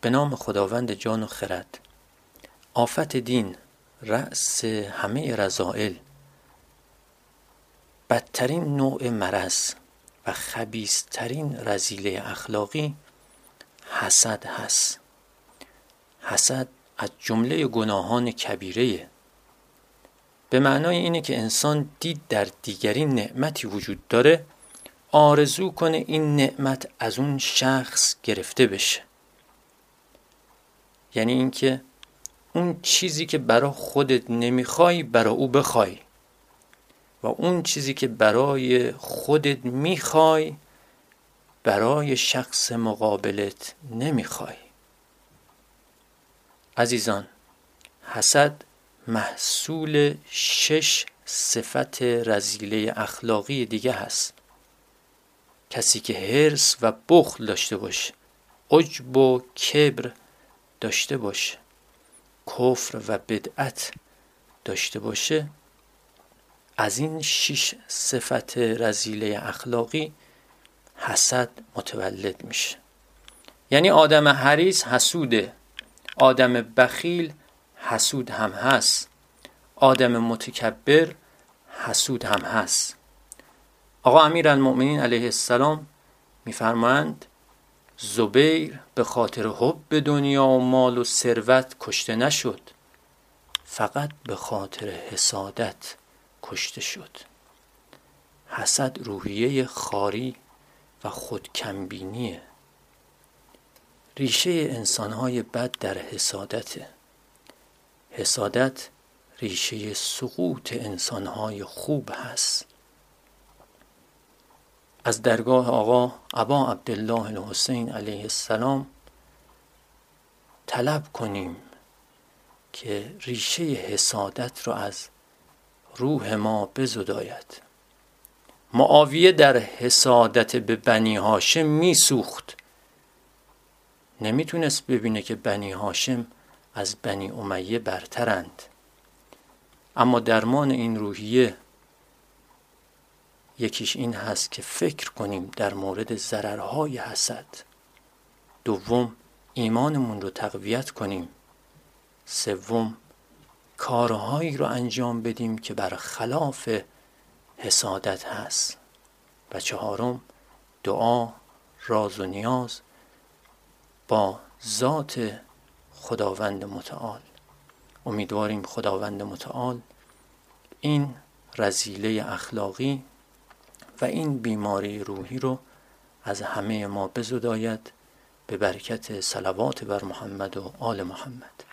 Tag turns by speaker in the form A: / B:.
A: به نام خداوند جان و خرد. آفت دین رأس همه رضائل بدترین نوع مرض و خبیسترین رزیله اخلاقی حسد هست. حسد از جمله گناهان کبیره به معنای اینه که انسان دید در دیگری نعمتی وجود داره آرزو کنه این نعمت از اون شخص گرفته بشه. یعنی اینکه اون چیزی که برا خودت نمی‌خوای برا او بخوای. و اون چیزی که برای خودت می‌خوای برای شخص مقابلت نمی‌خوای. عزیزان حسد محصول شش صفت رزیله اخلاقی دیگه هست. کسی که حرس و بخل داشته باشه عجب و کبر داشته باشه. کفر و بدعت داشته باشه. از این شش صفت رزیله اخلاقی حسد متولد میشه. یعنی آدم حریص حسوده. آدم بخیل حسود هم هست. آدم متکبر حسود هم هست. آقا امیر المؤمنین علیه السلام میفرمایند زبیر به خاطر حب به دنیا و مال و ثروت کشته نشد. فقط به خاطر حسادت کشته شد. حسد روحیه خاری و خودکمبینیه ریشه انسانهای بد در حسادته حسادت ریشه سقوط انسانهای خوب هست. از درگاه آقا ابا عبدالله الحسین علیه السلام طلب کنیم که ریشه حسادت را از روح ما بزداید. معاویه در حسادت به بنی هاشم میسوخت. نمی‌تونست ببینه که بنی هاشم از بنی امیه برترند. اما درمان این روحیه یکیش این هست که فکر کنیم در مورد ضررهای حسد. دوم ایمانمون رو تقویت کنیم. سوم کارهایی رو انجام بدیم که بر خلاف حسادت هست. و چهارم دعا راز و نیاز با ذات خداوند متعال. امیدواریم خداوند متعال این رزیله اخلاقی و این بیماری روحی رو از همه ما بزداید به برکت صلوات بر محمد و آل محمد.